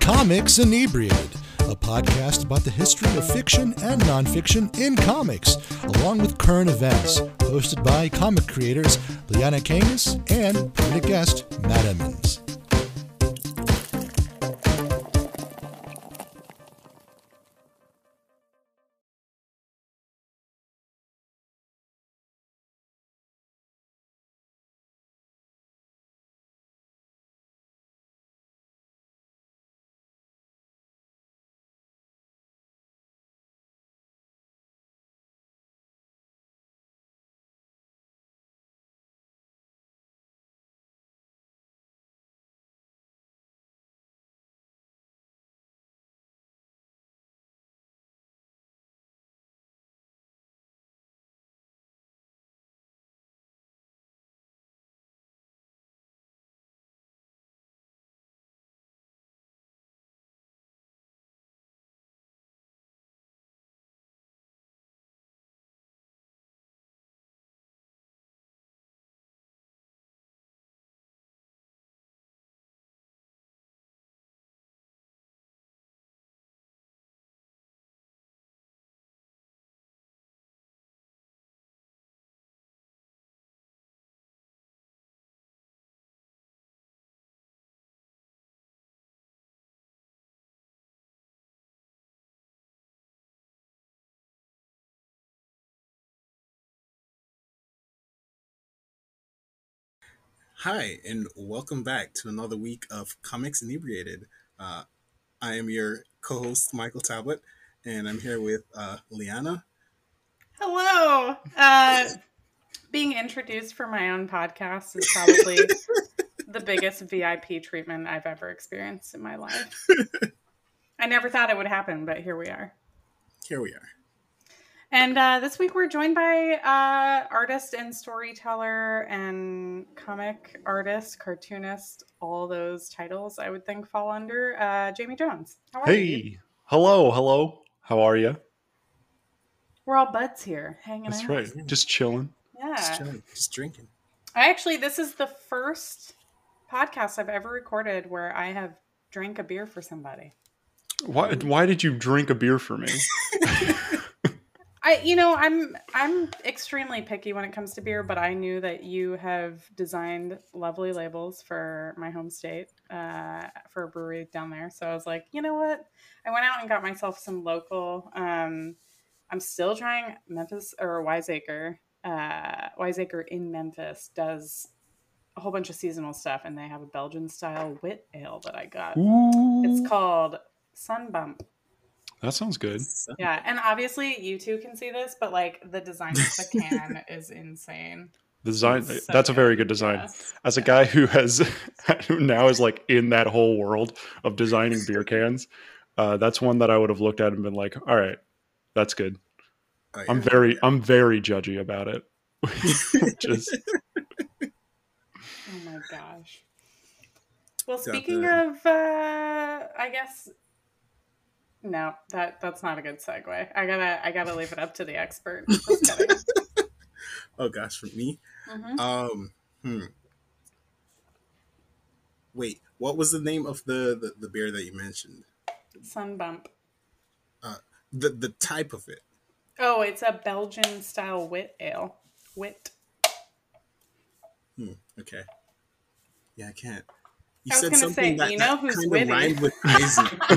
Comics Inebriated, a podcast about the history of fiction and nonfiction in comics, along with current events, hosted by comic creators Liana Kangas and permanent guest Matt Emmons. Hi, and welcome back to another week of Comics Inebriated. Uh, I am your co host, Michael Tablet, and I'm here with uh, Liana. Hello. Uh, being introduced for my own podcast is probably the biggest VIP treatment I've ever experienced in my life. I never thought it would happen, but here we are. Here we are. And uh, this week we're joined by uh, artist and storyteller and comic artist, cartoonist, all those titles I would think fall under uh, Jamie Jones. How are hey, you? hello, hello. How are you? We're all buds here, hanging That's out. That's right, just chilling. Yeah, just chilling, just drinking. I actually, this is the first podcast I've ever recorded where I have drank a beer for somebody. Why? Why did you drink a beer for me? I you know I'm I'm extremely picky when it comes to beer, but I knew that you have designed lovely labels for my home state uh, for a brewery down there. So I was like, you know what? I went out and got myself some local. Um, I'm still trying Memphis or Wiseacre. Uh, Wiseacre in Memphis does a whole bunch of seasonal stuff, and they have a Belgian style wit ale that I got. Ooh. It's called Sunbump that sounds good. Yeah, and obviously you two can see this, but like the design of the can is insane. The design so that's good. a very good design. Yeah. As a guy who has who now is like in that whole world of designing beer cans, uh, that's one that I would have looked at and been like, all right, that's good. Oh, yeah. I'm very I'm very judgy about it. Just Oh my gosh. Well, speaking of uh I guess no, that that's not a good segue. I gotta I gotta leave it up to the expert. oh gosh, for me, mm-hmm. um, hmm. Wait, what was the name of the the, the beer that you mentioned? Sunbump. Uh, the the type of it. Oh, it's a Belgian style wit ale. Wit. Hmm. Okay. Yeah, I can't. You said something going say, that, you know who's witty? Rhymed with Eisner.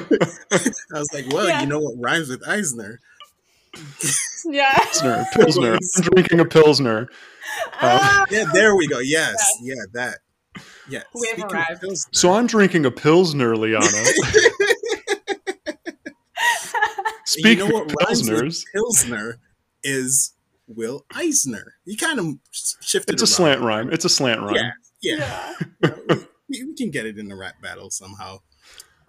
I was like, well, yeah. you know what rhymes with Eisner? yeah. Pilsner. Pilsner. I'm drinking a Pilsner. Uh, yeah, there we go. Yes. yes. Yeah, that. Yeah. We have arrived. So I'm drinking a Pilsner, Liana. Speaking you know what of Pilsners. Pilsner is Will Eisner. He kind of shifted It's a slant rhyme. It's a slant rhyme. Yeah. Yeah. yeah we can get it in the rap battle somehow.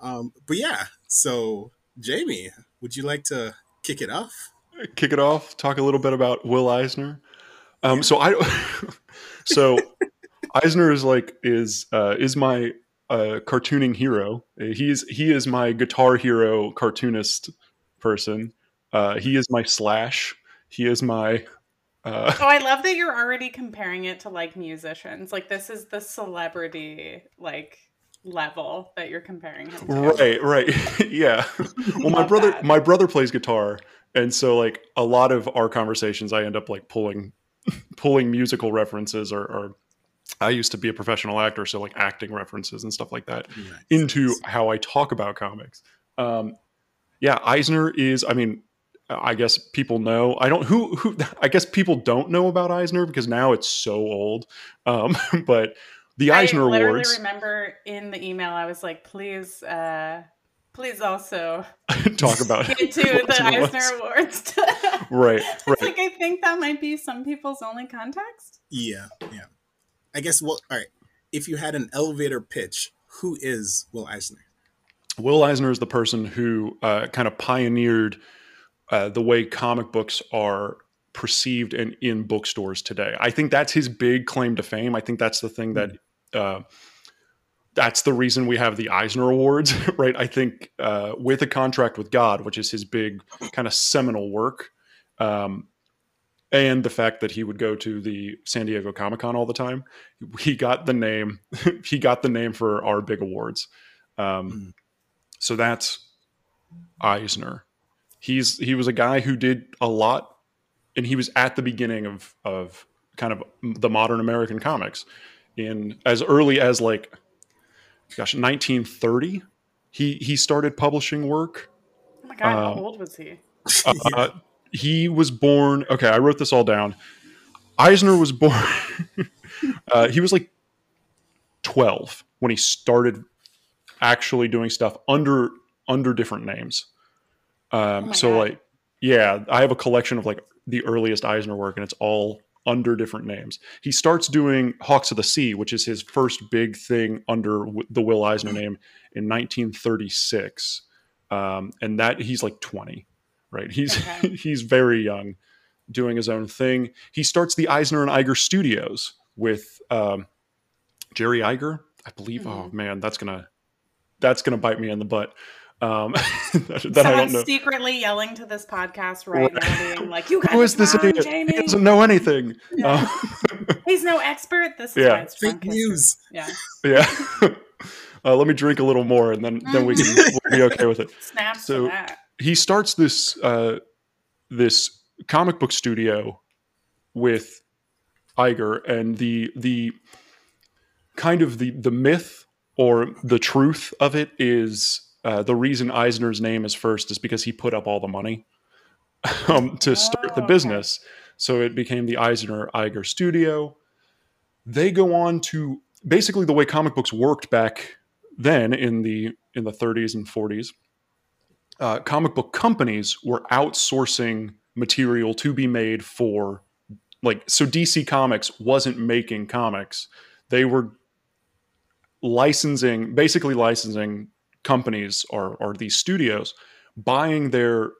Um, but yeah, so Jamie, would you like to kick it off? Kick it off. Talk a little bit about Will Eisner. Um, yeah. So I, so Eisner is like is uh, is my uh, cartooning hero. He's he is my guitar hero cartoonist person. Uh, he is my slash. He is my Uh, oh, I love that you're already comparing it to like musicians. Like this is the celebrity like level that you're comparing him to. Right, right. yeah. Well, my brother that. my brother plays guitar, and so like a lot of our conversations I end up like pulling pulling musical references or, or I used to be a professional actor, so like acting references and stuff like that nice. into how I talk about comics. Um, yeah, Eisner is. I mean, I guess people know. I don't. Who? Who? I guess people don't know about Eisner because now it's so old. Um, but the Eisner Awards. I remember in the email, I was like, please, uh, please also talk about get to the Eisner Awards. right, right. Like I think that might be some people's only context. Yeah, yeah. I guess. Well, all right. If you had an elevator pitch, who is Will Eisner? Will Eisner is the person who uh, kind of pioneered uh, the way comic books are perceived and in bookstores today. I think that's his big claim to fame. I think that's the thing that uh, that's the reason we have the Eisner Awards, right? I think uh, with a contract with God, which is his big kind of seminal work, um, and the fact that he would go to the San Diego Comic Con all the time, he got the name. he got the name for our big awards. Um, mm. So that's Eisner. He's he was a guy who did a lot, and he was at the beginning of of kind of the modern American comics. In as early as like gosh 1930 he he started publishing work. Oh my god um, how old was he? uh, he was born okay i wrote this all down. Eisner was born uh, he was like 12 when he started actually doing stuff under under different names um, oh so god. like yeah i have a collection of like the earliest eisner work and it's all under different names. He starts doing Hawks of the Sea, which is his first big thing under the Will Eisner name in 1936. Um, and that he's like 20, right? He's okay. he's very young, doing his own thing. He starts the Eisner and Iger Studios with um, Jerry Iger, I believe. Oh, mm-hmm. Oh man, that's gonna that's gonna bite me in the butt. Um, that, that I don't know. secretly yelling to this podcast right, right. now, being like, "You guys, who is this wrong, idiot? Jamie? He doesn't know anything. Yeah. Um, He's no expert. This is yeah. fake news. Yeah, yeah. Uh, let me drink a little more, and then then we can we'll be okay with it. Snaps so he starts this uh, this comic book studio with Iger, and the the kind of the the myth or the truth of it is uh, the reason Eisner's name is first is because he put up all the money um, to start the oh, business. So it became the Eisner Iger Studio. They go on to basically the way comic books worked back then in the in the 30s and 40s. Uh, comic book companies were outsourcing material to be made for like so DC Comics wasn't making comics. They were licensing basically licensing companies or, or these studios buying their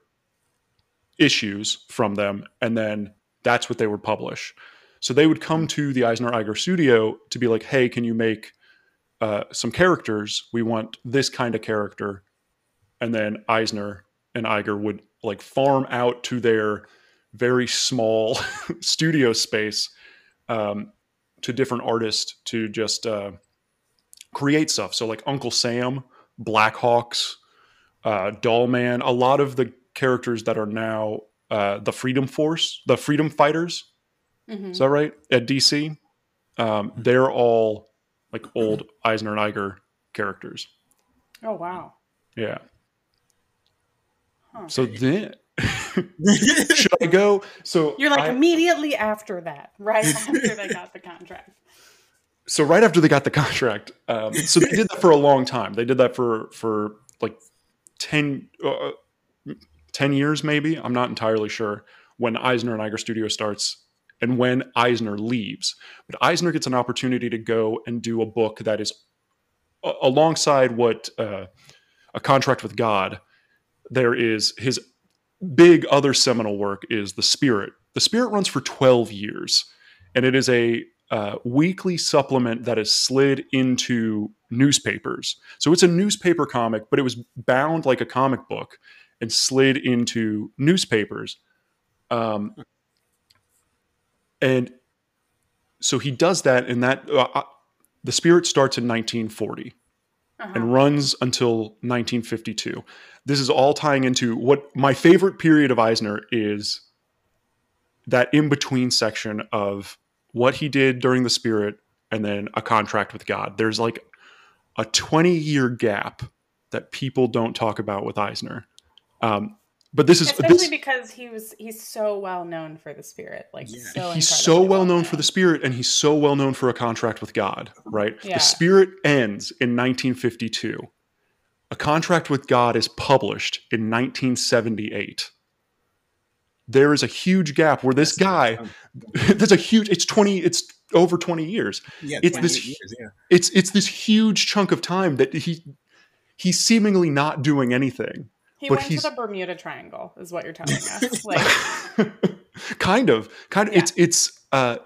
issues from them and then that's what they would publish. So they would come to the eisner iger studio to be like hey can you make uh, some characters? We want this kind of character. And then eisner and iger would like farm out to their very small studio space um, to different artists to just uh, create stuff. So like uncle sam Blackhawks, uh, Dollman, a lot of the characters that are now uh, the Freedom Force, the Freedom Fighters. Mm-hmm. Is that right? At DC, um, they're all like old Eisner and Iger characters. Oh wow! Yeah. Huh. So then, should I go? So you're like I, immediately after that, right after they got the contract so right after they got the contract, um, so they did that for a long time. They did that for for like 10, uh, 10 years, maybe. I'm not entirely sure when Eisner and Iger Studio starts and when Eisner leaves. But Eisner gets an opportunity to go and do a book that is a- alongside what uh, a contract with God. There is his big other seminal work is the Spirit. The Spirit runs for 12 years, and it is a uh, weekly supplement that is slid into newspapers. So it's a newspaper comic, but it was bound like a comic book and slid into newspapers. Um, and so he does that, and that uh, uh, the Spirit starts in 1940 Uh-huh. and runs until 1952. This is all tying into what my favorite period of Eisner is that in between section of what he did during the Spirit and then a contract with God. There's like a 20 year gap that people don't talk about with Eisner. Um, but this is Especially this, because he was he's so well known for the spirit. Like Yeah. so he's incredibly so well known for the spirit and he's so well known for a contract with god right Yeah. the spirit ends in 1952 a contract with god is published in 1978 there is a huge gap where this guy Um, there's a huge it's 20 it's over 20 years yeah, it's 28 this- years, yeah. it's it's this huge chunk of time that he he's seemingly not doing anything He but went he's- to the Bermuda Triangle, is what you're telling us. Like kind of kind of Yeah. it's it's uh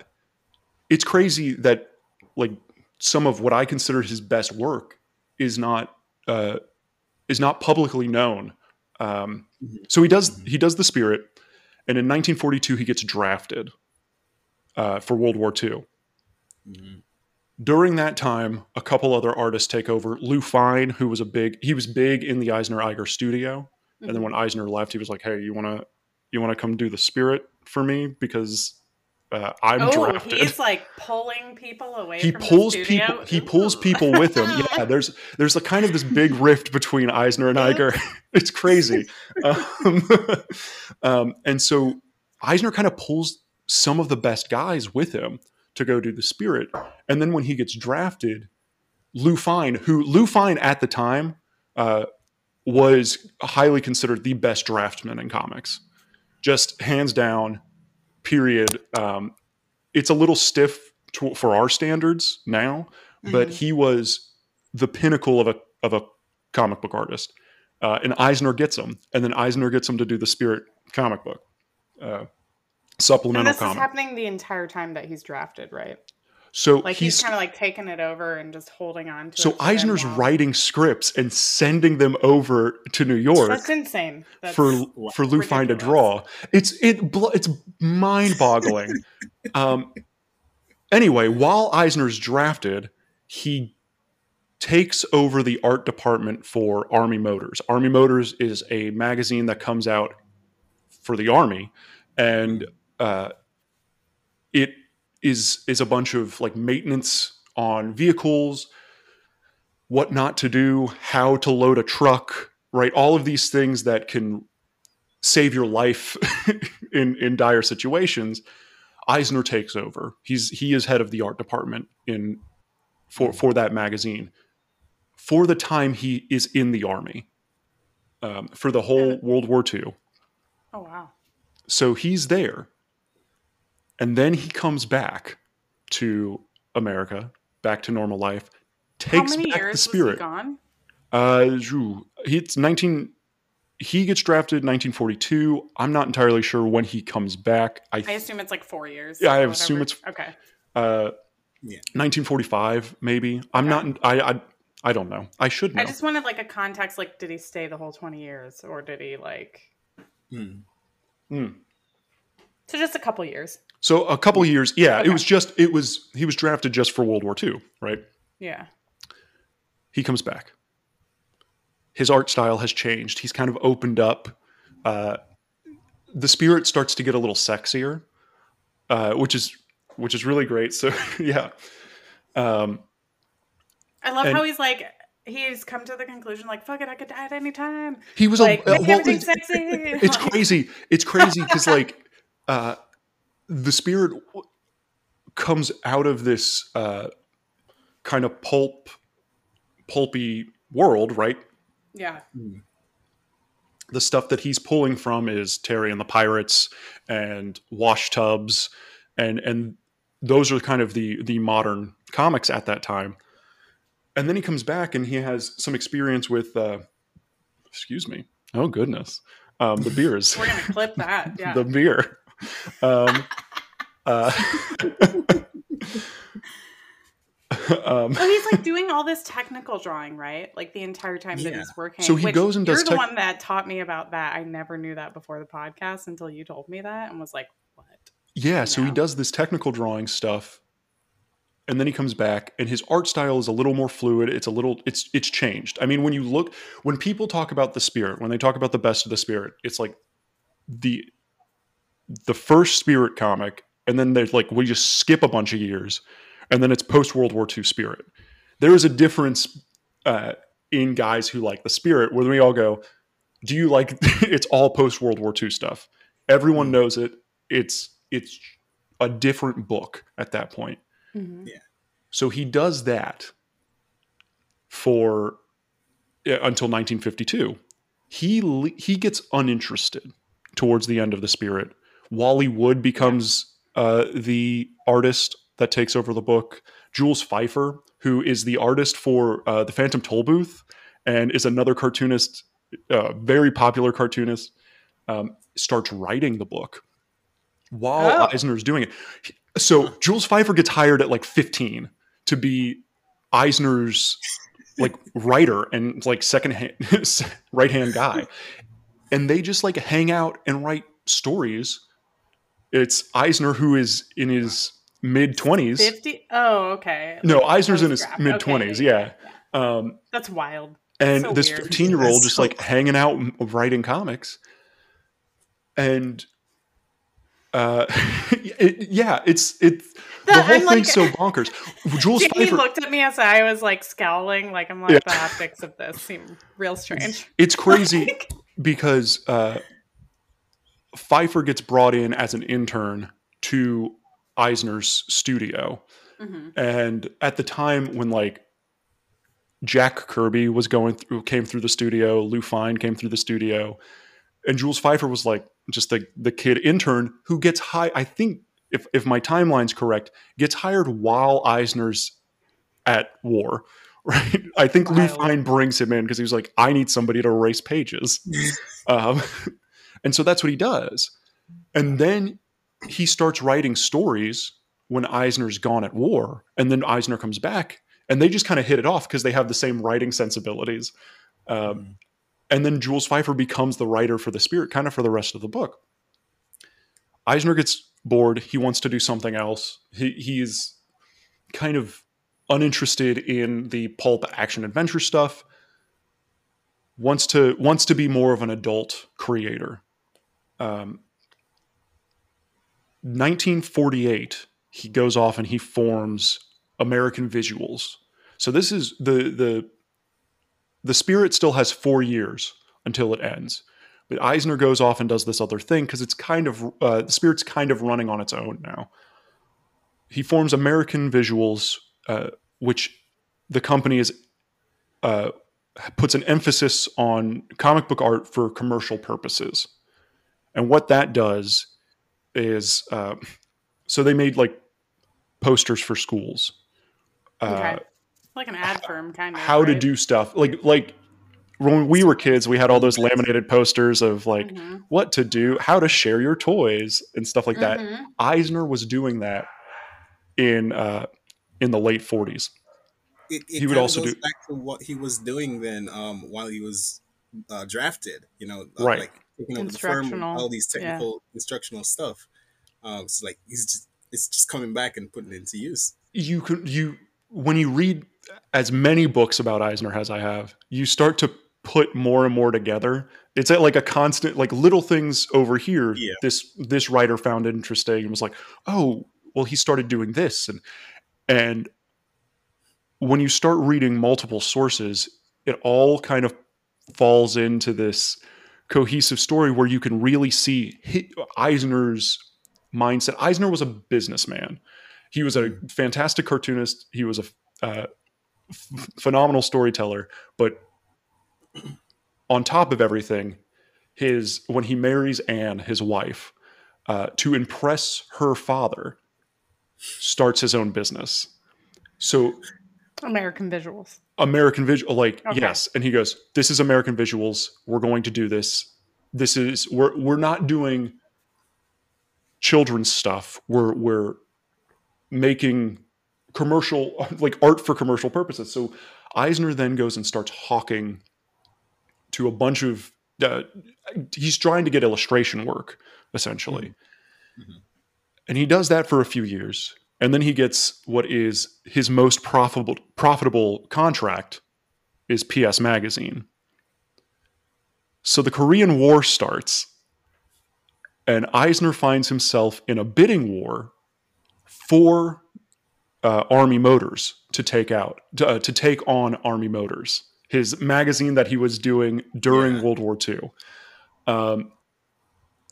it's crazy that like some of what i consider his best work is not uh is not publicly known um Mhm. so he does he does the spirit and in 1942 he gets drafted uh for world war ii Mhm. during that time a couple other artists take over lou fine who was a big he was big in the eisner iger studio and then Mhm. when Eisner left, he was like, "Hey, you want to you want to come do the spirit for me because uh, I'm oh, drafted." he's like pulling people away. He from pulls the people. He pulls people with him. Yeah, there's there's a kind of this big rift between Eisner and Iger. it's crazy, um, um, and so Eisner kind of pulls some of the best guys with him to go do the spirit. And then when he gets drafted, Lou Fine, who Lou Fine at the time uh, was highly considered the best draftsman in comics, just hands down. Period. Um, it's a little stiff to, for our standards now, but Mhm. he was the pinnacle of a of a comic book artist. Uh, and Eisner gets him, and then Eisner gets him to do the Spirit comic book uh, And supplemental this is comic. happening the entire time that he's drafted, right? So Like he's, he's kind of like taking it over and just holding on to it. so them Eisner's writing scripts and sending them over to New York That's insane. That's, for for Lou Fine to ridiculous. draw. It's it it's mind boggling. um, anyway, while Eisner's drafted, he takes over the art department for Army Motors. Army Motors is a magazine that comes out for the Army, and uh, it is is a bunch of like maintenance on vehicles, what not to do, how to load a truck, right? All of these things that can save your life in in dire situations. Eisner takes over. He's he is head of the art department in for for that magazine. For the time he is in the army, um, for the whole World War II. Oh wow. So he's there. And then he comes back to America, back to normal life, takes How many back years the was spirit. he gone? Uh, it's 19. He gets drafted in 1942. I'm not entirely sure when he comes back. I, I assume it's like four years. Yeah, I or assume it's- okay. uh, Yeah. 1945 maybe. I'm Okay. not. I, I I don't know. I should know. I just wanted like a context. Like, did he stay the whole twenty years, or did he like? Hmm. Hmm. So just a couple years. So a couple years. Yeah, Okay. it was just. It was. He was drafted just for World War II, right? Yeah. he comes back. His art style has changed. He's kind of opened up. Uh, the spirit starts to get a little sexier, uh, which is which is really great. So yeah, um, I love And- how he's like he's come to the conclusion like fuck it, I could die at any time. he was Like a. uh, well, it's, sexy. it's crazy. It's crazy because like uh, the spirit comes out of this uh, kind of pulp, pulpy world, right? Yeah. the stuff that he's pulling from is Terry and the Pirates and Wash Tubbs and and those are kind of the the modern comics at that time. And then he comes back and he has some experience with uh excuse me. Oh goodness. Um the beers. We're gonna clip that. Yeah. the beer. Um uh um, Oh, he's like doing all this technical drawing, right? Like the entire time that he's working. So he goes and You're does the tech- one that taught me about that. I never knew that before the podcast until you told me that and was like, "What?" yeah, so he does this technical drawing stuff and then he comes back and his art style is a little more fluid it's a little it's it's changed i mean when you look when people talk about the spirit when they talk about the best of the spirit it's like the the first spirit comic and then there's like we just skip a bunch of years and then it's post world war ii spirit there is a difference uh, in guys who like the spirit where we all go do you like it's all post world war ii stuff everyone knows it it's it's a different book at that point Mhm. so he does that for yeah, until 1952. He he gets uninterested towards the end of the Spirit. Wally Wood becomes uh, the artist that takes over the book. Jules Feiffer, who is the artist for uh, the Phantom Tollbooth, and is another cartoonist, uh, very popular cartoonist, um, starts writing the book while Oh. Eisner's doing it. So Jules Feiffer gets hired at like 15 to be Eisner's like writer and like second hand right hand guy. And they just like hang out and write stories. It's Eisner who is in his mid 20s. 50 oh okay No, Like, Eisner's in his mid Okay, 20s, yeah. Um that's wild and So this 15 year old just so- like hanging out writing comics and uh it, yeah it's it's the That- whole I'm like- thing's so bonkers jules feiffer looked at me as I was like scowling, like I'm like Yeah. the optics of this seem real strange. it's crazy Like, because uh feiffer gets brought in as an intern to eisner's studio mhm. and at the time when like Jack Kirby was going through came through the studio, Lou Fine came through the studio, and Jules Feiffer was like just the the kid intern who gets high. I think if if my timeline's correct, gets hired while Eisner's at war. Right? I think Lou Wild. Fine brings him in because he was like, I need somebody to erase pages. um, and so that's what he does. And then he starts writing stories when Eisner's gone at war, and then Eisner comes back, and they just kind of hit it off because they have the same writing sensibilities. Um, and then Jules Feiffer becomes the writer for the Spirit, kind of for the rest of the book. Eisner gets bored; he wants to do something else. He he's kind of uninterested in the pulp action adventure stuff. Wants to wants to be more of an adult creator. Um, 1948, he goes off and he forms American Visuals. So this is the the the Spirit still has four years until it ends, but Eisner goes off and does this other thing because it's kind of uh, the Spirit's kind of running on its own now. He forms American Visuals, uh, which the company is uh, puts an emphasis on comic book art for commercial purposes, and what that does is uh, so they made like posters for schools uh, Okay. like an ad firm kind of how to do stuff like like when we were kids we had all those laminated posters of like Mhm. what to do how to share your toys and stuff like that Mhm. eisner was doing that in uh in the late 40s It, it He would also do- back to what he was doing then um, while he was uh, drafted. You know, uh, Right. like taking over the firm, with all these yeah. technical instructional stuff. Um, it's like he's just it's just coming back and putting it into use. you could you when you read as many books about eisner as i have you start to put more and more together it's at like a constant like little things over here Yeah. this this writer found interesting and was like oh well he started doing this and and when you start reading multiple sources it all kind of falls into this cohesive story where you can really see eisner's mindset. Eisner was a businessman. He was a fantastic cartoonist. He was a uh, f- phenomenal storyteller. But on top of everything his when he marries anne his wife uh, to impress her father starts his own business. So American visuals. American visual like Okay. yes. And he goes this is American visuals. We're going to do this. This is we're we're not doing children's stuff. We're we're making commercial like art for commercial purposes. So Eisner then goes and starts hawking to a bunch of uh, he's trying to get illustration work essentially. And he does that for a few years. And then he gets what is his most profitable profitable contract is PS Magazine. So the Korean War starts, and Eisner finds himself in a bidding war for uh, Army Motors to take out to, uh, to take on Army Motors, his magazine that he was doing during Yeah. World War II. Um,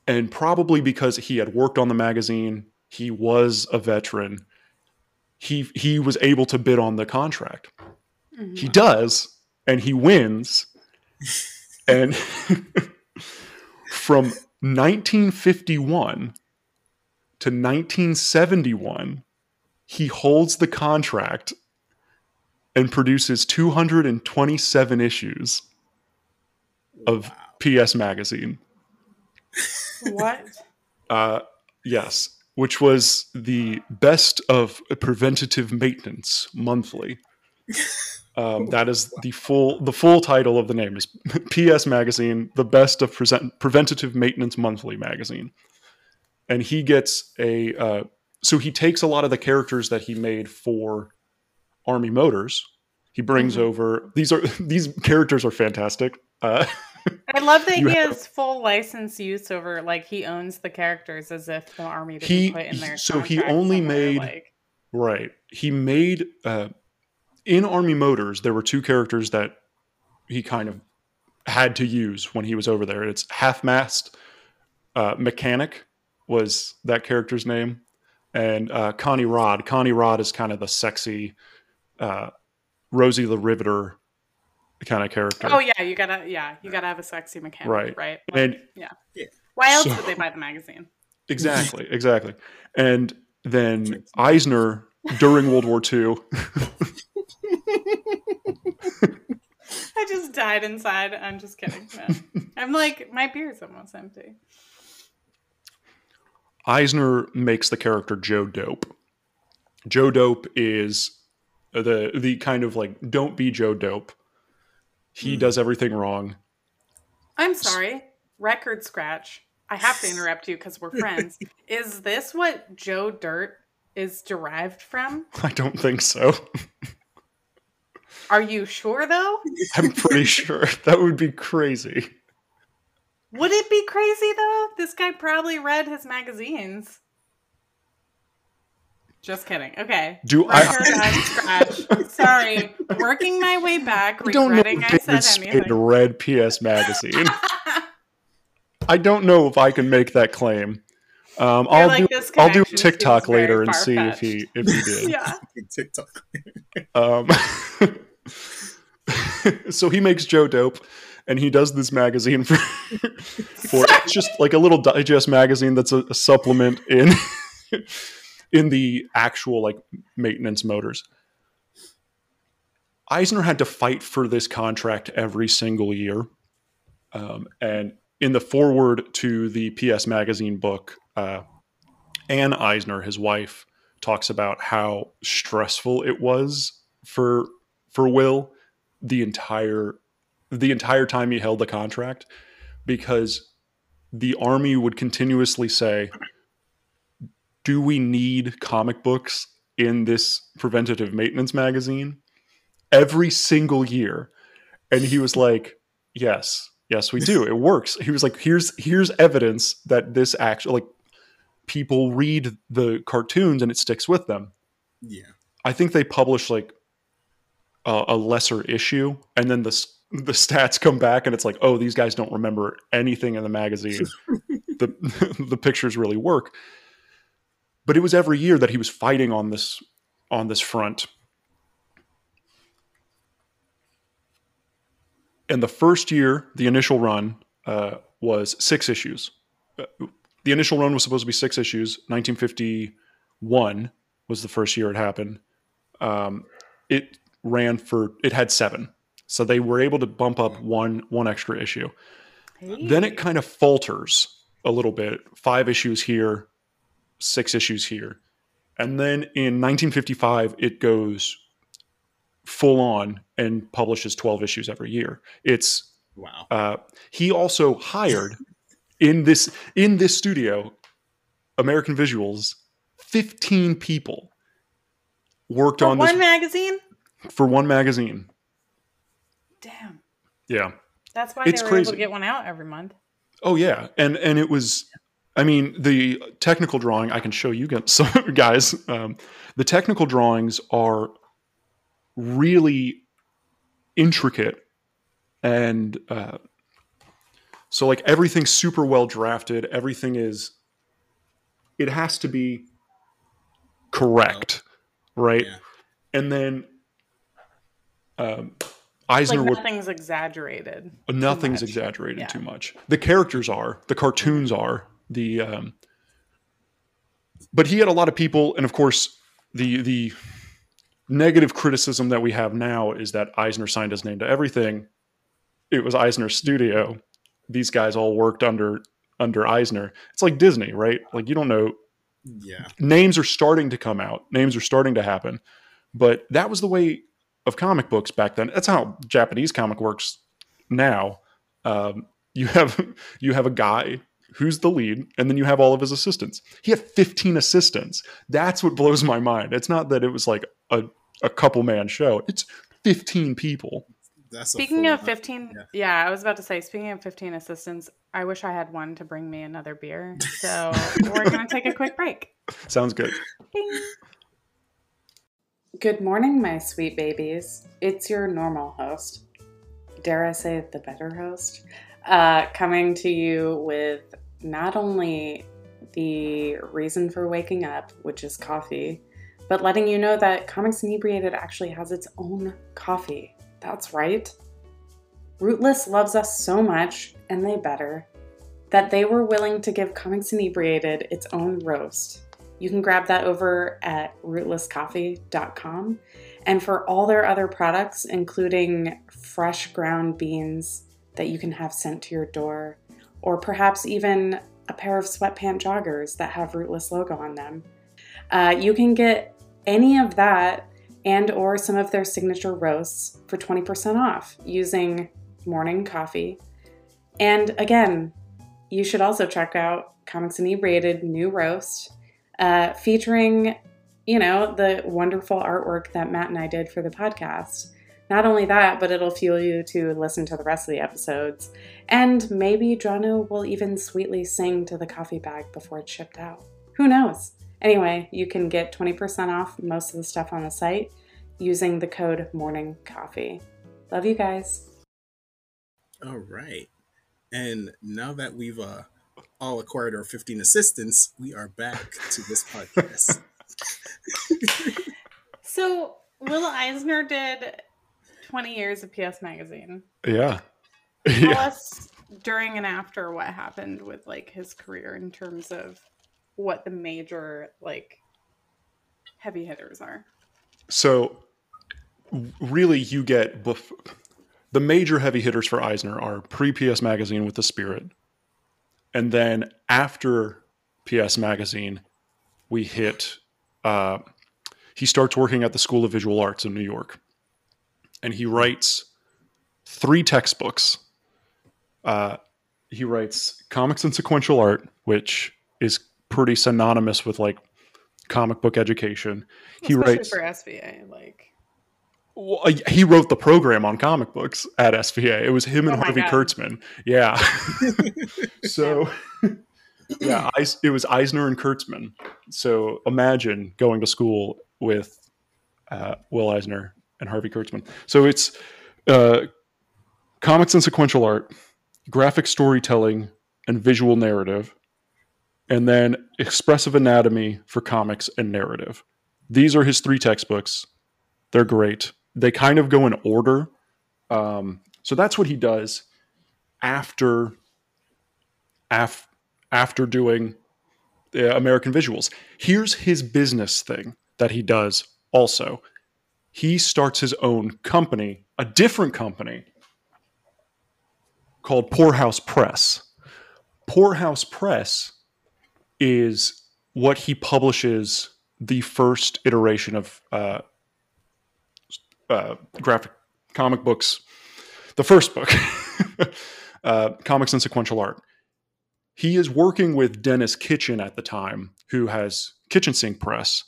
and probably because he had worked on the magazine, he was a veteran. He he was able to bid on the contract. Mhm. He does, and he wins. and from 1951 to 1971, he holds the contract and produces 227 issues of Wow. PS Magazine. what? Uh, yes, which was the best of preventative maintenance monthly. Um, that is the full the full title of the name is PS Magazine, the best of present, preventative maintenance monthly magazine. And he gets a uh, so he takes a lot of the characters that he made for Army Motors. He brings Mhm. over these are these characters are fantastic. Uh, I love that You he have- has full license use over, like he owns the characters as if the army didn't He- put in their so he only made- like, Right. He made uh, in Army Motors. There were two characters that he kind of had to use when he was over there. It's half mast uh, mechanic was that character's name, and uh, Connie Rodd. Connie Rodd is kind of the sexy uh, Rosie the Riveter kind of character. Oh yeah, you gotta yeah, you gotta have a sexy mechanic, Right. right? Like, And why else so- would they buy the magazine? exactly, exactly. And then Eisner during World War II. I just died inside. I'm just kidding. No. I'm like my beer's almost empty. Eisner makes the character Joe Dope. Joe Dope is the the kind of like don't be Joe Dope. He Hmm. does everything wrong. I'm sorry. Record scratch. I have to interrupt you because we're friends. Is this what Joe Dirt is derived from? I don't think so. Are you sure though? I'm pretty sure that would be crazy. Would it be crazy though? This guy probably read his magazines. Just kidding. Okay. Do I? Record on scratch. Sorry. Working my way back, I don't know regretting if I said Spade anything. read PS Magazine. I don't know if I can make that claim. Um, I'll like, do I'll do a connection TikTok later and see if he if he did. yeah. TikTok. Um, so he makes Joe dope, and he does this magazine for for it's just like a little digest magazine that's a, a supplement in in the actual like maintenance motors. Eisner had to fight for this contract every single year, um, and in the foreword to the PS Magazine book, uh, Anne Eisner, his wife, talks about how stressful it was for for Will the entire the entire time he held the contract because the army would continuously say do we need comic books in this preventative maintenance magazine? Every single year. And he was like yes yes we do. It works. He was like here's here's evidence that this actually like people read the cartoons and it sticks with them. Yeah. I think they publish like a, a lesser issue, and then the the stats come back, and it's like, oh, these guys don't remember anything in the magazine. the The pictures really work, but it was every year that he was fighting on this on this front. And the first year, the initial run uh, was six issues. Uh, the initial run was supposed to be six issues. 1951 was the first year it happened. Um, it ran for it had seven, so they were able to bump up one one extra issue. Then it kind of falters a little bit. Five issues here, six issues here, and then in 1955 it goes full on and publishes 12 issues every year. It's Wow. uh, he also hired in this in this studio American Visuals 15 people worked For on one this magazine? for one magazine. Damn. Yeah. That's why It's they were able crazy. to get one out every month. Oh yeah, and and it was. I mean, the technical drawing I can show you guys. Um, the technical drawings are really intricate, and uh, so like everything's super well drafted. Everything is. It has to be correct, right? Yeah. And then um, Like Eisner would nothing's exaggerated. too nothing's much. exaggerated Yeah. too much the characters are the cartoons are the um but he had a lot of people and of course the the negative criticism that we have now is that eisner signed his name to everything. It was eisner's studio. These guys all worked under under eisner. It's like disney right? Like you don't know. Yeah. names are starting to come out. Names are starting to happen. But that was the way of comic books back then. That's how japanese comic works now. Um, you have you have a guy who's the lead and then you have all of his assistants he had 15 assistants that's what blows my mind it's not that it was like a, a couple man show it's 15 people That's Speaking of 15, yeah. yeah. I was about to say, speaking of 15 assistants, I wish I had one to bring me another beer. So we're going to take a quick break. sounds good Good morning, my sweet babies. It's your normal host, dare I say the better host, uh, coming to you with not only the reason for waking up, which is coffee, but letting you know that Comics Inebriated actually has its own coffee. That's right. Rootless loves us so much, and they better, that they were willing to give Comics Inebriated its own roast. You can grab that over at rootlesscoffee.com. And for all their other products, including fresh ground beans that you can have sent to your door, or perhaps even a pair of sweatpant joggers that have Rootless logo on them, uh, you can get any of that and or some of their signature roasts for 20% off using morning coffee. And again, you should also check out Comics Inebriated new roast uh, featuring, you know, the wonderful artwork that Matt and I did for the podcast. Not only that, but it'll fuel you to listen to the rest of the episodes. And maybe Drano will even sweetly sing to the coffee bag before it's shipped out. Who knows? Anyway, you can get 20% off most of the stuff on the site using the code Morning Coffee. Love you guys. All right. And now that we've uh, all acquired our 15 assistants, we are back to this podcast. So, Will Eisner did 20 years of PS Magazine. yeah Tell yeah us during and after what happened with like his career in terms of what the major like heavy hitters are. So, really, you get bef- the major heavy hitters for Eisner are pre PS Magazine with the Spirit, and then after PS Magazine, we hit. Uh, he starts working at the School of Visual Arts in New York, and he writes three textbooks. Uh, he writes comics and sequential art, which is pretty synonymous with like comic book education. He Especially writes for SVA, like well, uh, he wrote the program on comic books at SVA. It was him and Oh Harvey God. Kurtzman. Yeah. so, yeah, it was Eisner and Kurtzman. So imagine going to school with uh, Will Eisner and Harvey Kurtzman. So it's uh, comics and sequential art, graphic storytelling, and visual narrative, and then expressive anatomy for comics and narrative. These are his three textbooks. They're great. They kind of go in order. Um, so that's what he does after af, after doing the American visuals. Here's his business thing that he does also. He starts his own company, a different company called Poorhouse Press. Poorhouse Press is what he publishes the first iteration of uh, uh, graphic comic books, the first book, uh, Comics and Sequential Art. He is working with Denis Kitchen at the time, who has kitchen sink press,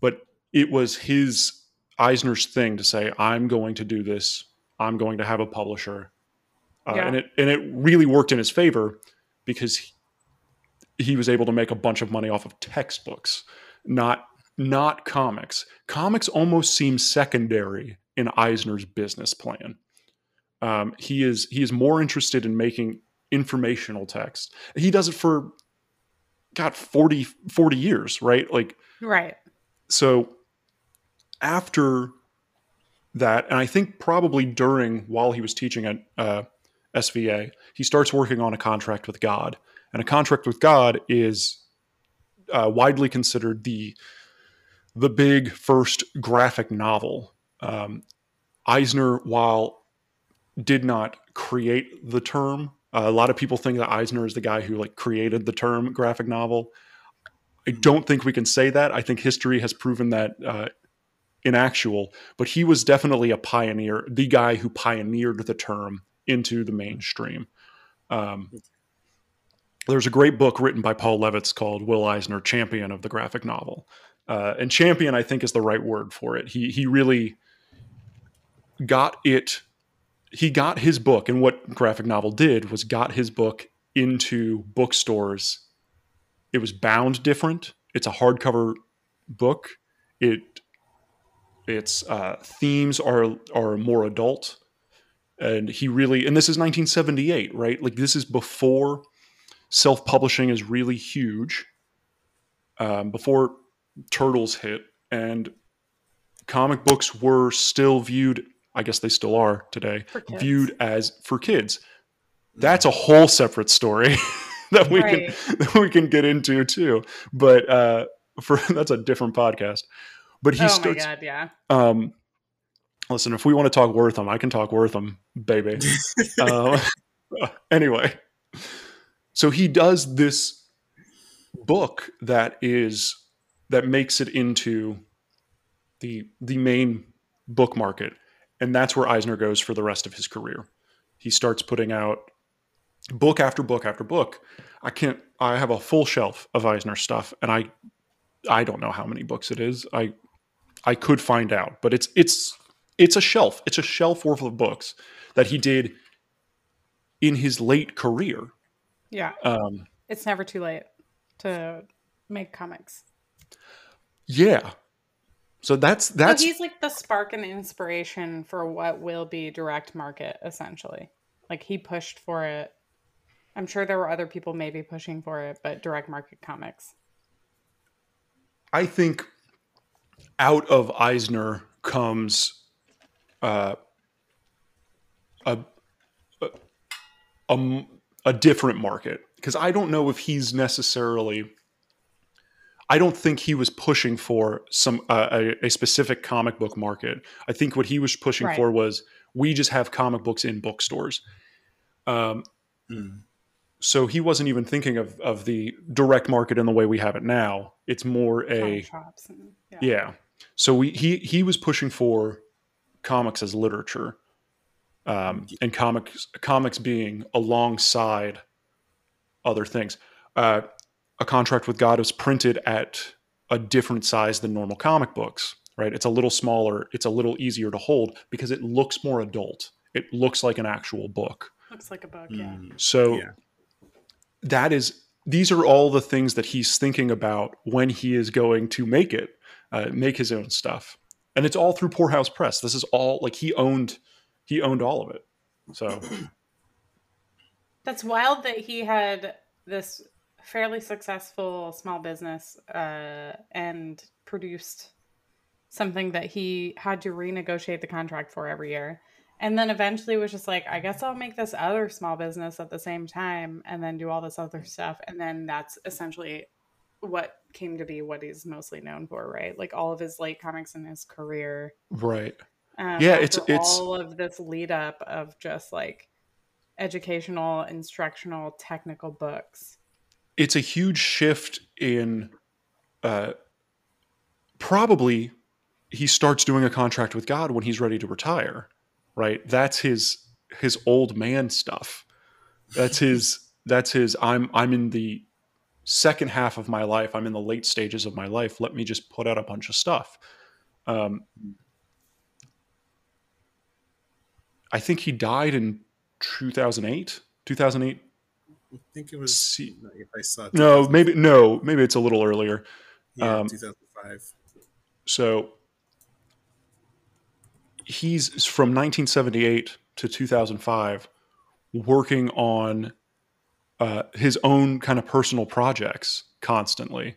but it was his Eisner's thing to say, "I'm going to do this. I'm going to have a publisher," uh, Yeah. and it and it really worked in his favor because he, he was able to make a bunch of money off of textbooks, not not comics. Comics almost seem secondary in Eisner's business plan. Um, he is he is more interested in making informational text. He does it for got 40 40 years, right? Like Right. so after that, and I think probably during while he was teaching at uh, SVA, he starts working on a contract with God, and a contract with God is uh, widely considered the the big first graphic novel. Um, Eisner, while did not create the term, uh, a lot of people think that Eisner is the guy who like created the term graphic novel. I don't think we can say that. I think history has proven that uh, inactual, but he was definitely a pioneer, the guy who pioneered the term into the mainstream. Um, there's a great book written by Paul Levitz called Will Eisner, Champion of the Graphic Novel. Uh, and champion, I think, is the right word for it. He he really got it. He got his book, and what graphic novel did was got his book into bookstores. It was bound different. It's a hardcover book. It its uh, themes are are more adult, and he really and this is 1978, right? Like this is before self publishing is really huge. Um, before Turtles hit, and comic books were still viewed. I guess they still are today. Viewed as for kids. That's a whole separate story that we Right. can that we can get into too. But uh, for that's a different podcast. But he oh starts. my god, yeah. Um, listen, if we want to talk Wertham, I can talk Wertham, baby. um, anyway, so he does this book that is that makes it into the the main book market, and that's where Eisner goes for the rest of his career. He starts putting out book after book after book. I can't. I have a full shelf of Eisner stuff, and I I don't know how many books it is. I I could find out, but it's it's it's a shelf. It's a shelf worth of books that he did in his late career. Yeah. Um, It's never too late to make comics. yeah. So that's that's so he's like the spark and inspiration for what will be direct market, essentially. Like he pushed for it. I'm sure there were other people maybe pushing for it, but direct market comics. I think out of Eisner comes uh, a, a a a different market because I don't know if he's necessarily. I don't think he was pushing for some uh, a, a specific comic book market. I think what he was pushing Right. for was we just have comic books in bookstores. Um, Mm. So he wasn't even thinking of of the direct market in the way we have it now. It's more a and yeah. yeah. So we he he was pushing for comics as literature, um, and comics comics being alongside other things. Uh, a contract with God was printed at a different size than normal comic books. Right, it's a little smaller. It's a little easier to hold because it looks more adult. It looks like an actual book. Looks like a book, yeah. Mm. So Yeah. That is these are all the things that he's thinking about when he is going to make it, uh, make his own stuff, and it's all through Poorhouse Press. This is all like he owned, he owned all of it. So That's wild that he had this fairly successful small business uh, and produced something that he had to renegotiate the contract for every year. And then eventually was just like, I guess I'll make this other small business at the same time and then do all this other stuff. And then that's essentially what came to be what he's mostly known for, right? Like all of his late comics in his career. right, Um, Yeah, it's- it's- all of this lead up of just like educational, instructional, technical books. it's a huge shift in, uh, probably he starts doing a contract with God when he's ready to retire. Right, that's his his old man stuff. That's his that's his I'm I'm in the second half of my life. I'm in the late stages of my life. Let me just put out a bunch of stuff. Um, I think he died in 2008. 2008. I think it was. See- if I saw. No, maybe no, maybe it's a little earlier. Yeah, um, 2005. So he's from 1978 to 2005 working on uh, his own kind of personal projects constantly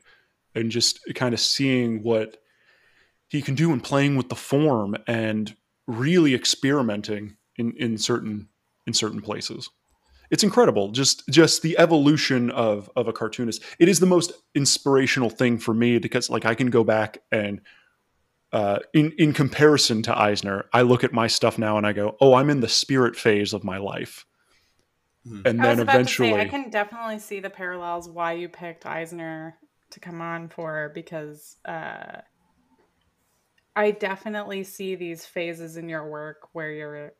and just kind of seeing what he can do and playing with the form and really experimenting in, in certain in certain places. It's incredible. Just just the evolution of of a cartoonist. It is the most inspirational thing for me because like i can go back and uh, in in comparison to Eisner, I look at my stuff now and I go, "Oh, I'm in the spirit phase of my life," Mhm. and I was then about eventually, to say, I can definitely see the parallels why you picked Eisner to come on for because uh, I definitely see these phases in your work where you're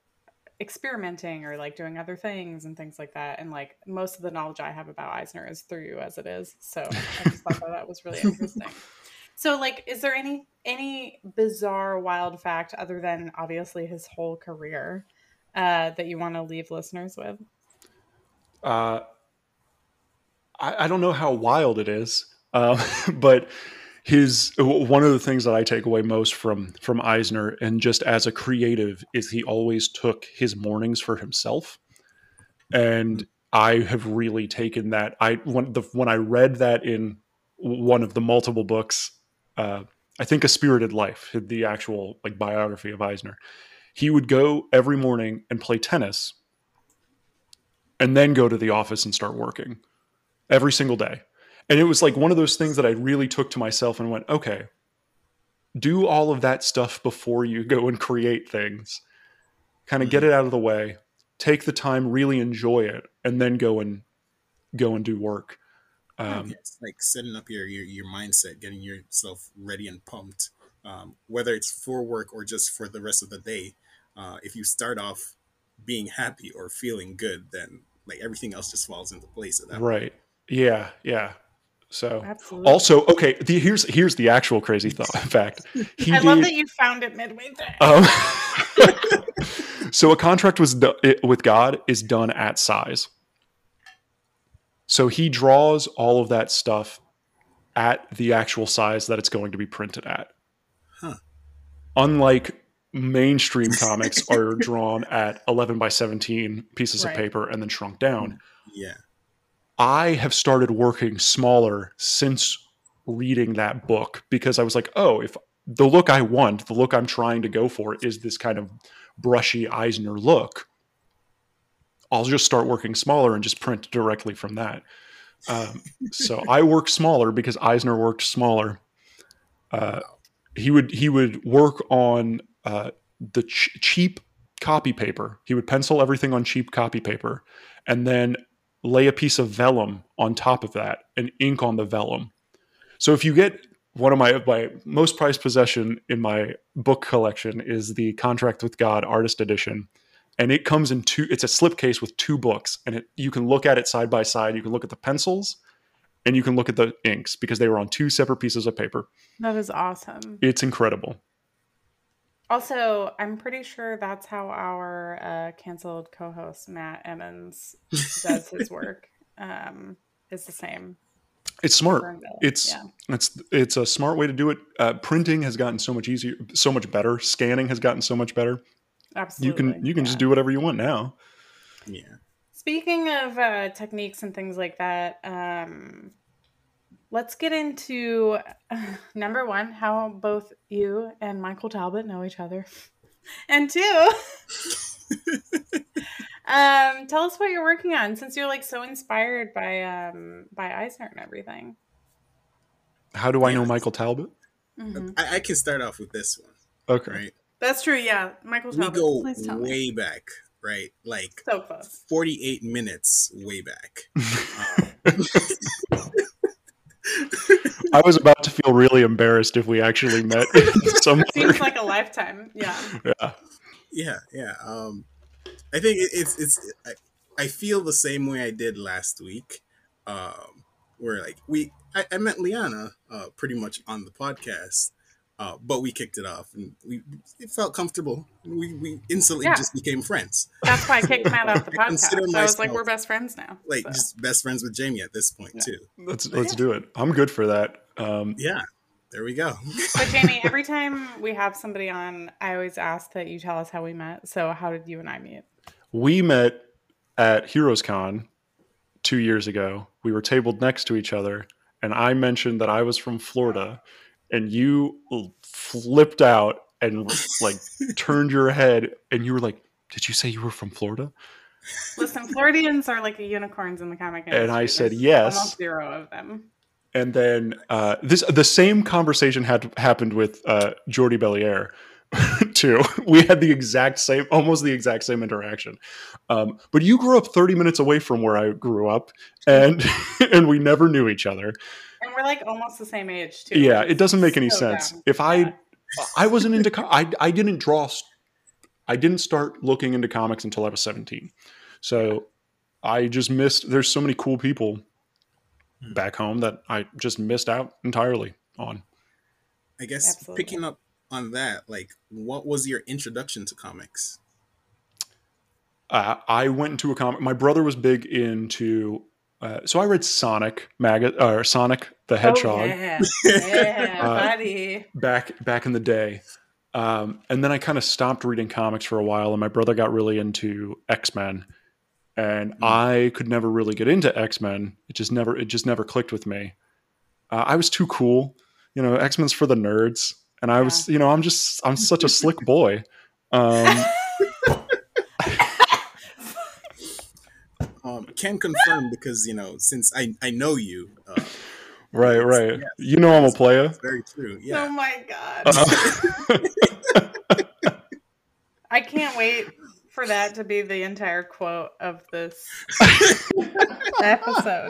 experimenting or like doing other things and things like that. And like most of the knowledge I have about Eisner is through you as it is. So I just thought that, that was really interesting. So like, is there any any bizarre wild fact other than obviously his whole career uh, that you want to leave listeners with? uh, I, I don't know how wild it is, um, but his one of the things that I take away most from from Eisner and just as a creative is he always took his mornings for himself, and I have really taken that. I when the when I read that in one of the multiple books, uh, I think A Spirited Life, the actual like biography of Eisner, he would go every morning and play tennis, and then go to the office and start working every single day. And it was like one of those things that I really took to myself and went, okay, do all of that stuff before you go and create things. Kind of get it out of the way, take the time, really enjoy it, and then go and go and do work. Um, Yeah, it's like setting up your, your your mindset, getting yourself ready and pumped. Um, whether it's for work or just for the rest of the day, uh, if you start off being happy or feeling good, then like everything else just falls into place at that point. right. Yeah. Yeah. So Absolutely. also, okay, the, here's here's the actual crazy thought fact. He I love did- that you found it midway there. Um, so a contract was do- it- with God is done at size. So he draws all of that stuff at the actual size that it's going to be printed at. Huh. Unlike mainstream comics are drawn at 11 by 17 pieces Right. of paper and then shrunk down. Yeah. I have started working smaller since reading that book because I was like, oh, if the look I want, the look I'm trying to go for is this kind of brushy Eisner look, I'll just start working smaller and just print directly from that. Um, so I work smaller because Eisner worked smaller. Uh, he would he would work on uh, the ch- cheap copy paper. He would pencil everything on cheap copy paper, and then lay a piece of vellum on top of that and ink on the vellum. So if you get one of my my most prized possession in my book collection is the Contract with God Artist Edition, and it comes in two. It's a slipcase with two books, and it, you can look at it side by side. You can look at the pencils, and you can look at the inks because they were on two separate pieces of paper. That is awesome. It's incredible. Also, I'm pretty sure that's how our uh, canceled co-host Matt Emmons does his work. Um, is the same. It's smart. It's yeah. it's it's a smart way to do it. Uh, printing has gotten so much easier, so much better. Scanning has gotten so much better. Absolutely. You can you can just do whatever you want now. Yeah. Speaking of uh, techniques and things like that, um, let's get into number one how both you and Michael Talbot know each other, and two, um, tell us what you're working on since you're like so inspired by um, by Eisner and everything. How do I know Michael Talbot? Mhm. I, I can start off with this one, Okay. right? That's true. Yeah, Michael We go please tell me. way back, right? Like So close. 48 minutes way back. I was about to feel really embarrassed if we actually met. Some Seems like a lifetime. Yeah. yeah. Yeah, yeah. Um, I think it, it's it's. I, I feel the same way I did last week. Um, where like we I, I met Liana uh, pretty much on the podcast, uh, but we kicked it off and we it felt comfortable. We we instantly Yeah. just became friends, That's why I kicked Matt off the I consider podcast. So I was like, we're best friends now. like So. just best friends with Jamie at this point Yeah. too. Let's let's do it. I'm good for that. Um, Yeah, there we go. But Jamie, every time we have somebody on, I always ask that you tell us how we met. So how did you and I meet? we met at Heroes Con two years ago. We were tabled next to each other, and I mentioned that I was from Florida, and you flipped out and like turned your head, and you were like, "Did you say you were from Florida?" Listen, Floridians are like the unicorns in the comic industry. And I said There's yes. Zero of them. And then uh, this the same conversation had happened with uh, Jordie Bellaire too. We had the exact same, almost the exact same interaction. Um, but you grew up 30 minutes away from where I grew up, and and we never knew each other. And we're like almost the same age too. Yeah, it doesn't is make any so sense. dumb. If I Yeah. I wasn't into co- I I didn't draw I didn't start looking into comics until I was 17. So I just missed there's so many cool people Hmm. back home that I just missed out entirely on. I guess Absolutely. picking up on that, like, what was your introduction to comics? Uh, I went into a comic. My brother was big into, uh, so I read Sonic Mag or Sonic the Hedgehog Oh, yeah, yeah Uh, buddy. back back in the day, um, and then I kind of stopped reading comics for a while. And my brother got really into X Men, and I could never really get into X Men. It just never it just never clicked with me. Uh, I was too cool, you know. X Men's for the nerds, and I was, you know, I'm just I'm such a slick boy. Um, Um, can confirm because you know since I I know you, uh, right, right. Yes. You know, I'm a player. very true. Oh my god. Uh, I can't wait for that to be the entire quote of this episode.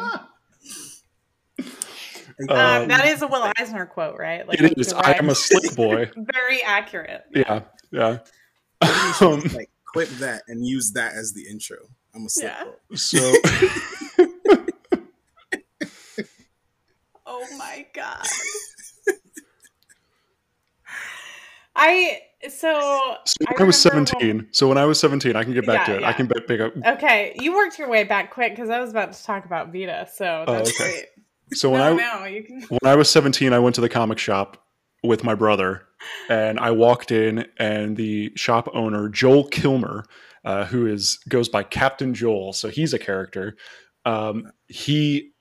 Um, Um, that is a Will Eisner quote, right? Like it is. I am a slick boy. very accurate. Yeah, yeah. Maybe Um, like clip that and use that as the intro. I'm a slip Yeah. roll. so Oh my god. I so, So I when I was remember 17, so when I was 17, I can get back Yeah, to it. I can pick up. okay, you worked your way back quick because I was about to talk about Vita, so Oh, that's okay. great. So when no, I no, can. when I was 17, I went to the comic shop with my brother, and I walked in, and the shop owner Joel Kilmer, uh, who is goes by Captain Joel, so he's a character. Um, he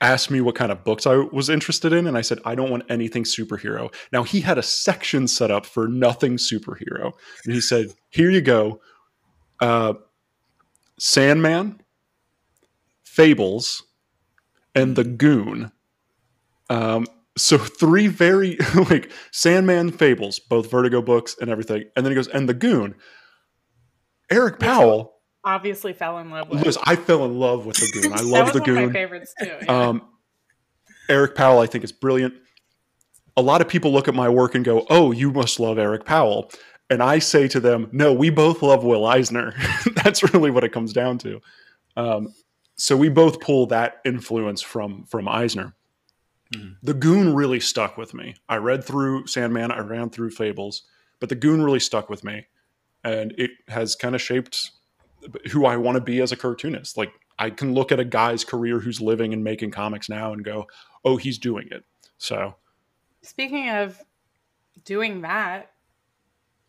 asked me what kind of books I was interested in, and I said I don't want anything superhero. Now he had a section set up for nothing superhero, and he said, "Here you go, uh, Sandman, Fables, and the Goon." Um, so three very like Sandman, Fables, both Vertigo books and everything, and then he goes, "And the Goon." Eric Powell. Obviously, fell in love with. Listen, I fell in love with the Goon. I love was the one of my Goon. favorites too. yeah. Um, Eric Powell, I think, is brilliant. A lot of people look at my work and go, "Oh, you must love Eric Powell," and I say to them, "No, we both love Will Eisner." That's really what it comes down to. Um, so we both pull that influence from from Eisner. Mhm. The Goon really stuck with me. I read through Sandman, I ran through Fables, but the Goon really stuck with me, and it has kind of shaped who I want to be as a cartoonist. Like I can look at a guy's career who's living and making comics now and go, "Oh, he's doing it." So Speaking of doing that,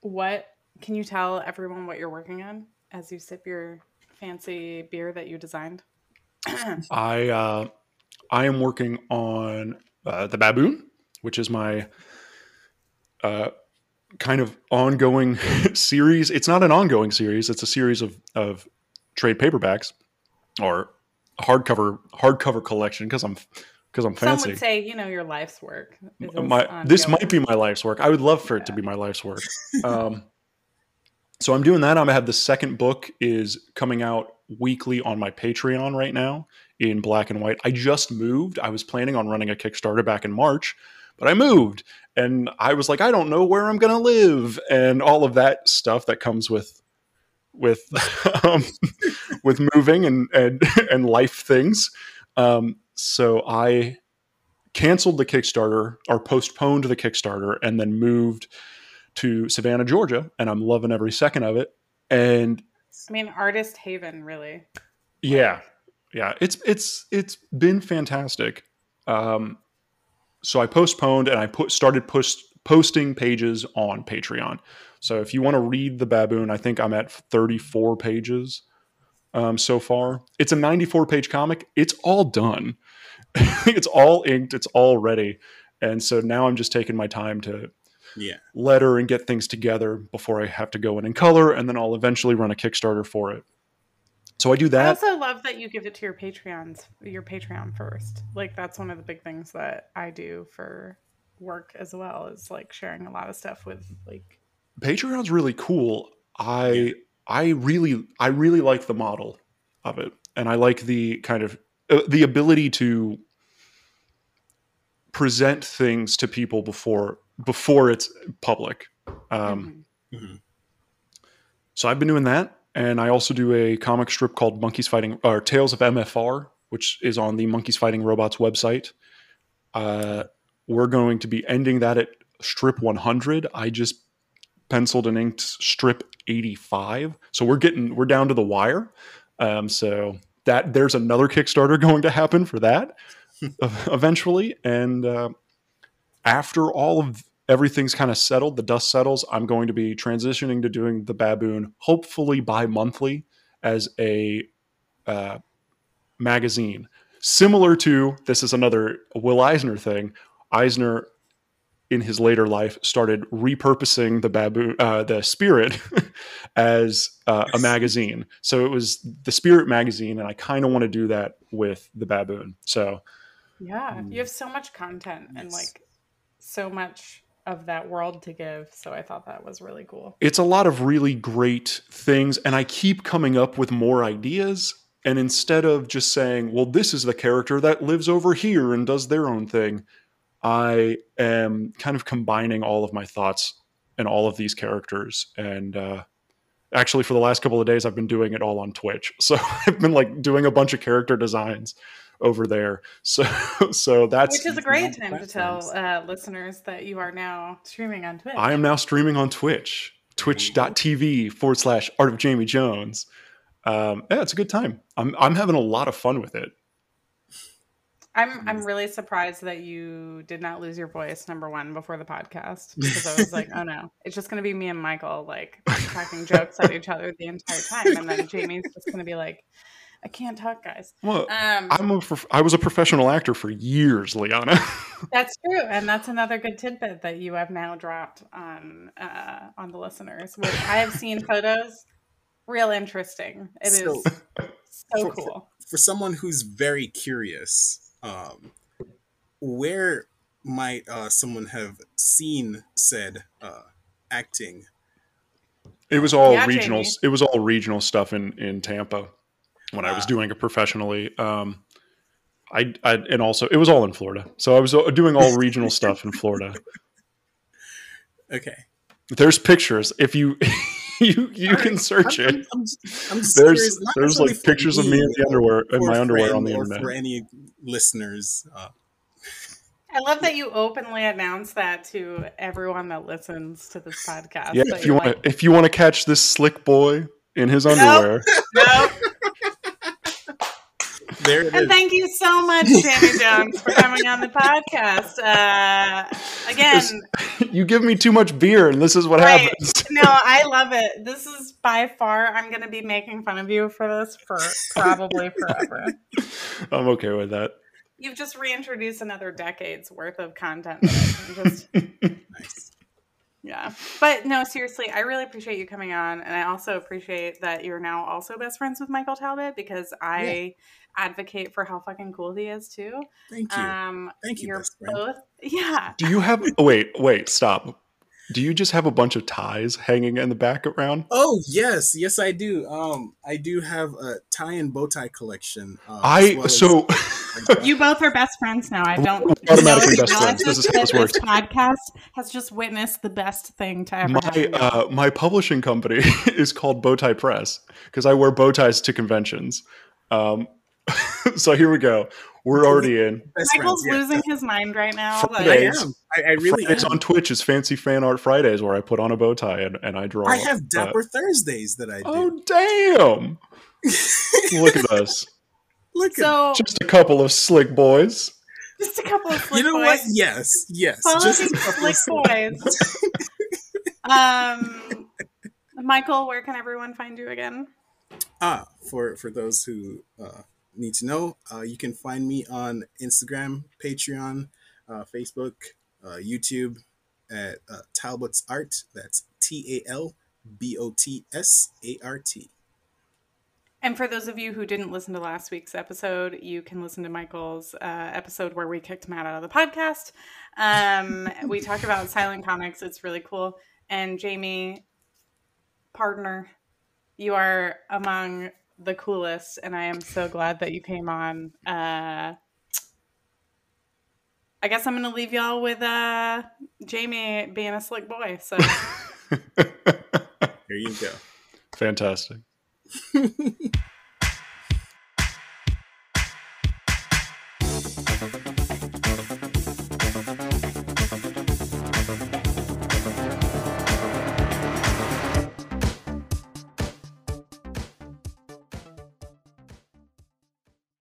what can you tell everyone what you're working on as you sip your fancy beer that you designed? I uh, I am working on uh, the Baboon, which is my uh, kind of ongoing series. It's not an ongoing series; it's a series of of trade paperbacks or hardcover hardcover collection because I'm because I'm fancy. Some would say, you know, your life's work. my this might be my life's work. I would love for it to be my life's work. Um, so I'm doing that. I'm have the second book is coming out weekly on my Patreon right now in black and white. I just moved. I was planning on running a Kickstarter back in March, but I moved and I was like, I don't know where I'm gonna live and all of that stuff that comes with with um, with moving and and and life things. Um, so I canceled the Kickstarter or postponed the Kickstarter and then moved to Savannah, Georgia, and I'm loving every second of it. And I mean, artist haven, really. yeah, yeah, it's it's it's been fantastic. Um, so I postponed and I put started post posting pages on Patreon. So if you want to read the baboon, I think I'm at 34 pages um, so far. It's a 94 page comic. It's all done. it's all inked. It's all ready. And so now I'm just taking my time to Yeah. letter and get things together before I have to go in and color, and then I'll eventually run a Kickstarter for it. So I do that. I also love that you give it to your Patreons, your Patreon first. Like that's one of the big things that I do for work as well is like sharing a lot of stuff with like Patreon's really cool. I I really I really like the model of it, and I like the kind of uh, the ability to present things to people before before it's public. Um, mhm. Mhm. So I've been doing that, and I also do a comic strip called Monkeys Fighting or Tales of MFR, which is on the Monkeys Fighting Robots website. Uh, we're going to be ending that at strip 100. I just penciled and inked strip 85, so we're getting we're down to the wire. Um, so that there's another Kickstarter going to happen for that eventually, and uh, after all of everything's kind of settled, the dust settles, I'm going to be transitioning to doing the baboon, hopefully bi monthly, as a uh, magazine. Similar to this is another Will Eisner thing. Eisner, in his later life, started repurposing the baboon, uh, the Spirit, as uh, a magazine. So it was the Spirit magazine, and I kind of want to do that with the baboon. So Yeah, you have so much content and like so much of that world to give. So I thought that was really cool. it's a lot of really great things and i keep coming up with more ideas and instead of just saying well this is the character that lives over here and does their own thing i am kind of combining all of my thoughts and all of these characters and uh, actually for the last couple of days i've been doing it all on twitch so i've been like doing a bunch of character designs over there so so that's Which is a great time to tell uh, listeners that you are now streaming on Twitch. I am now streaming on Twitch, twitch.tv forward slash art of Jamie Jones. Um, yeah, it's a good time. I'm, I'm having a lot of fun with it. I'm I'm really surprised that you did not lose your voice number one before the podcast because I was like, oh no, it's just gonna be me and Michael like cracking jokes at each other the entire time, and then Jamie's just gonna be like, I can't talk, guys. Well, Um, I'm a, prof- I was a professional actor for years, Liana. That's true, and that's another good tidbit that you have now dropped on uh, on the listeners. Which I have seen photos, real interesting. It is So- so for- cool. For someone who's very curious, um, where might uh, someone have seen said uh, acting? it was all Yeah, regional. Jamie. It was all regional stuff in, in Tampa when I was doing it professionally. Um, I, I and also it was all in Florida, so I was uh, doing all regional stuff in Florida. Okay, There's pictures. If you you you All can search I'm, it. I'm, I'm I'm there's curious, not there's necessarily like for pictures of me in the underwear in my underwear on the internet. For any listeners, uh, I love that you openly announce that to everyone that listens to this podcast. Yeah, if you want to if you want to catch this slick boy in his underwear, Nope. There it And is. thank you so much, Jamie Jones, for coming on the podcast. Uh, again, you give me too much beer, and this is what Right. happens. no, I love it. This is by far, I'm going to be making fun of you for this for probably forever. I'm okay with that. You've just reintroduced another decade's worth of content. that I can just, Nice. yeah. But no, seriously, I really appreciate you coming on. And I also appreciate that you're now also best friends with Michael Talbot because I advocate for how fucking cool he is too. Thank you. Um, Thank you, You're both, yeah. Do you have? oh, wait, wait, stop. Do you just have a bunch of ties hanging in the background? Oh yes, yes I do. Um, I do have a tie and bow tie collection. Um, I well as- so You both are best friends now. I don't automatically know best friends. This is how this works. This podcast has just witnessed the best thing to ever my uh, my publishing company is called Bowtie Press because I wear bow ties to conventions. Um, so here we go. We're already in. Michael's friends, yeah. losing his mind right now. I Like, Fridays. am. I, I really Fridays am. on Twitch is Fancy Fan Art Fridays, where I put on a bow tie and, and I draw. I have uh, Dapper Thursdays that I do. oh damn! Look at us, Look at just a couple of slick boys. just a couple of slick boys. you know boys. what? Yes, yes. Follow Just these a couple slick of- boys. um, Michael, where can everyone find you again? Ah, for for those who uh, need to know, uh, you can find me on Instagram, Patreon, uh, Facebook, uh, YouTube at uh, Talbot's Art. That's T A L B O T S A R T. And for those of you who didn't listen to last week's episode, you can listen to Michael's uh, episode where we kicked Matt out of the podcast. Um, we talk about silent comics. It's really cool. And Jamie, partner, you are among the coolest, and I am so glad that you came on. Uh, I guess I'm going to leave y'all with uh, Jamie being a slick boy. So. Here you go. Fantastic.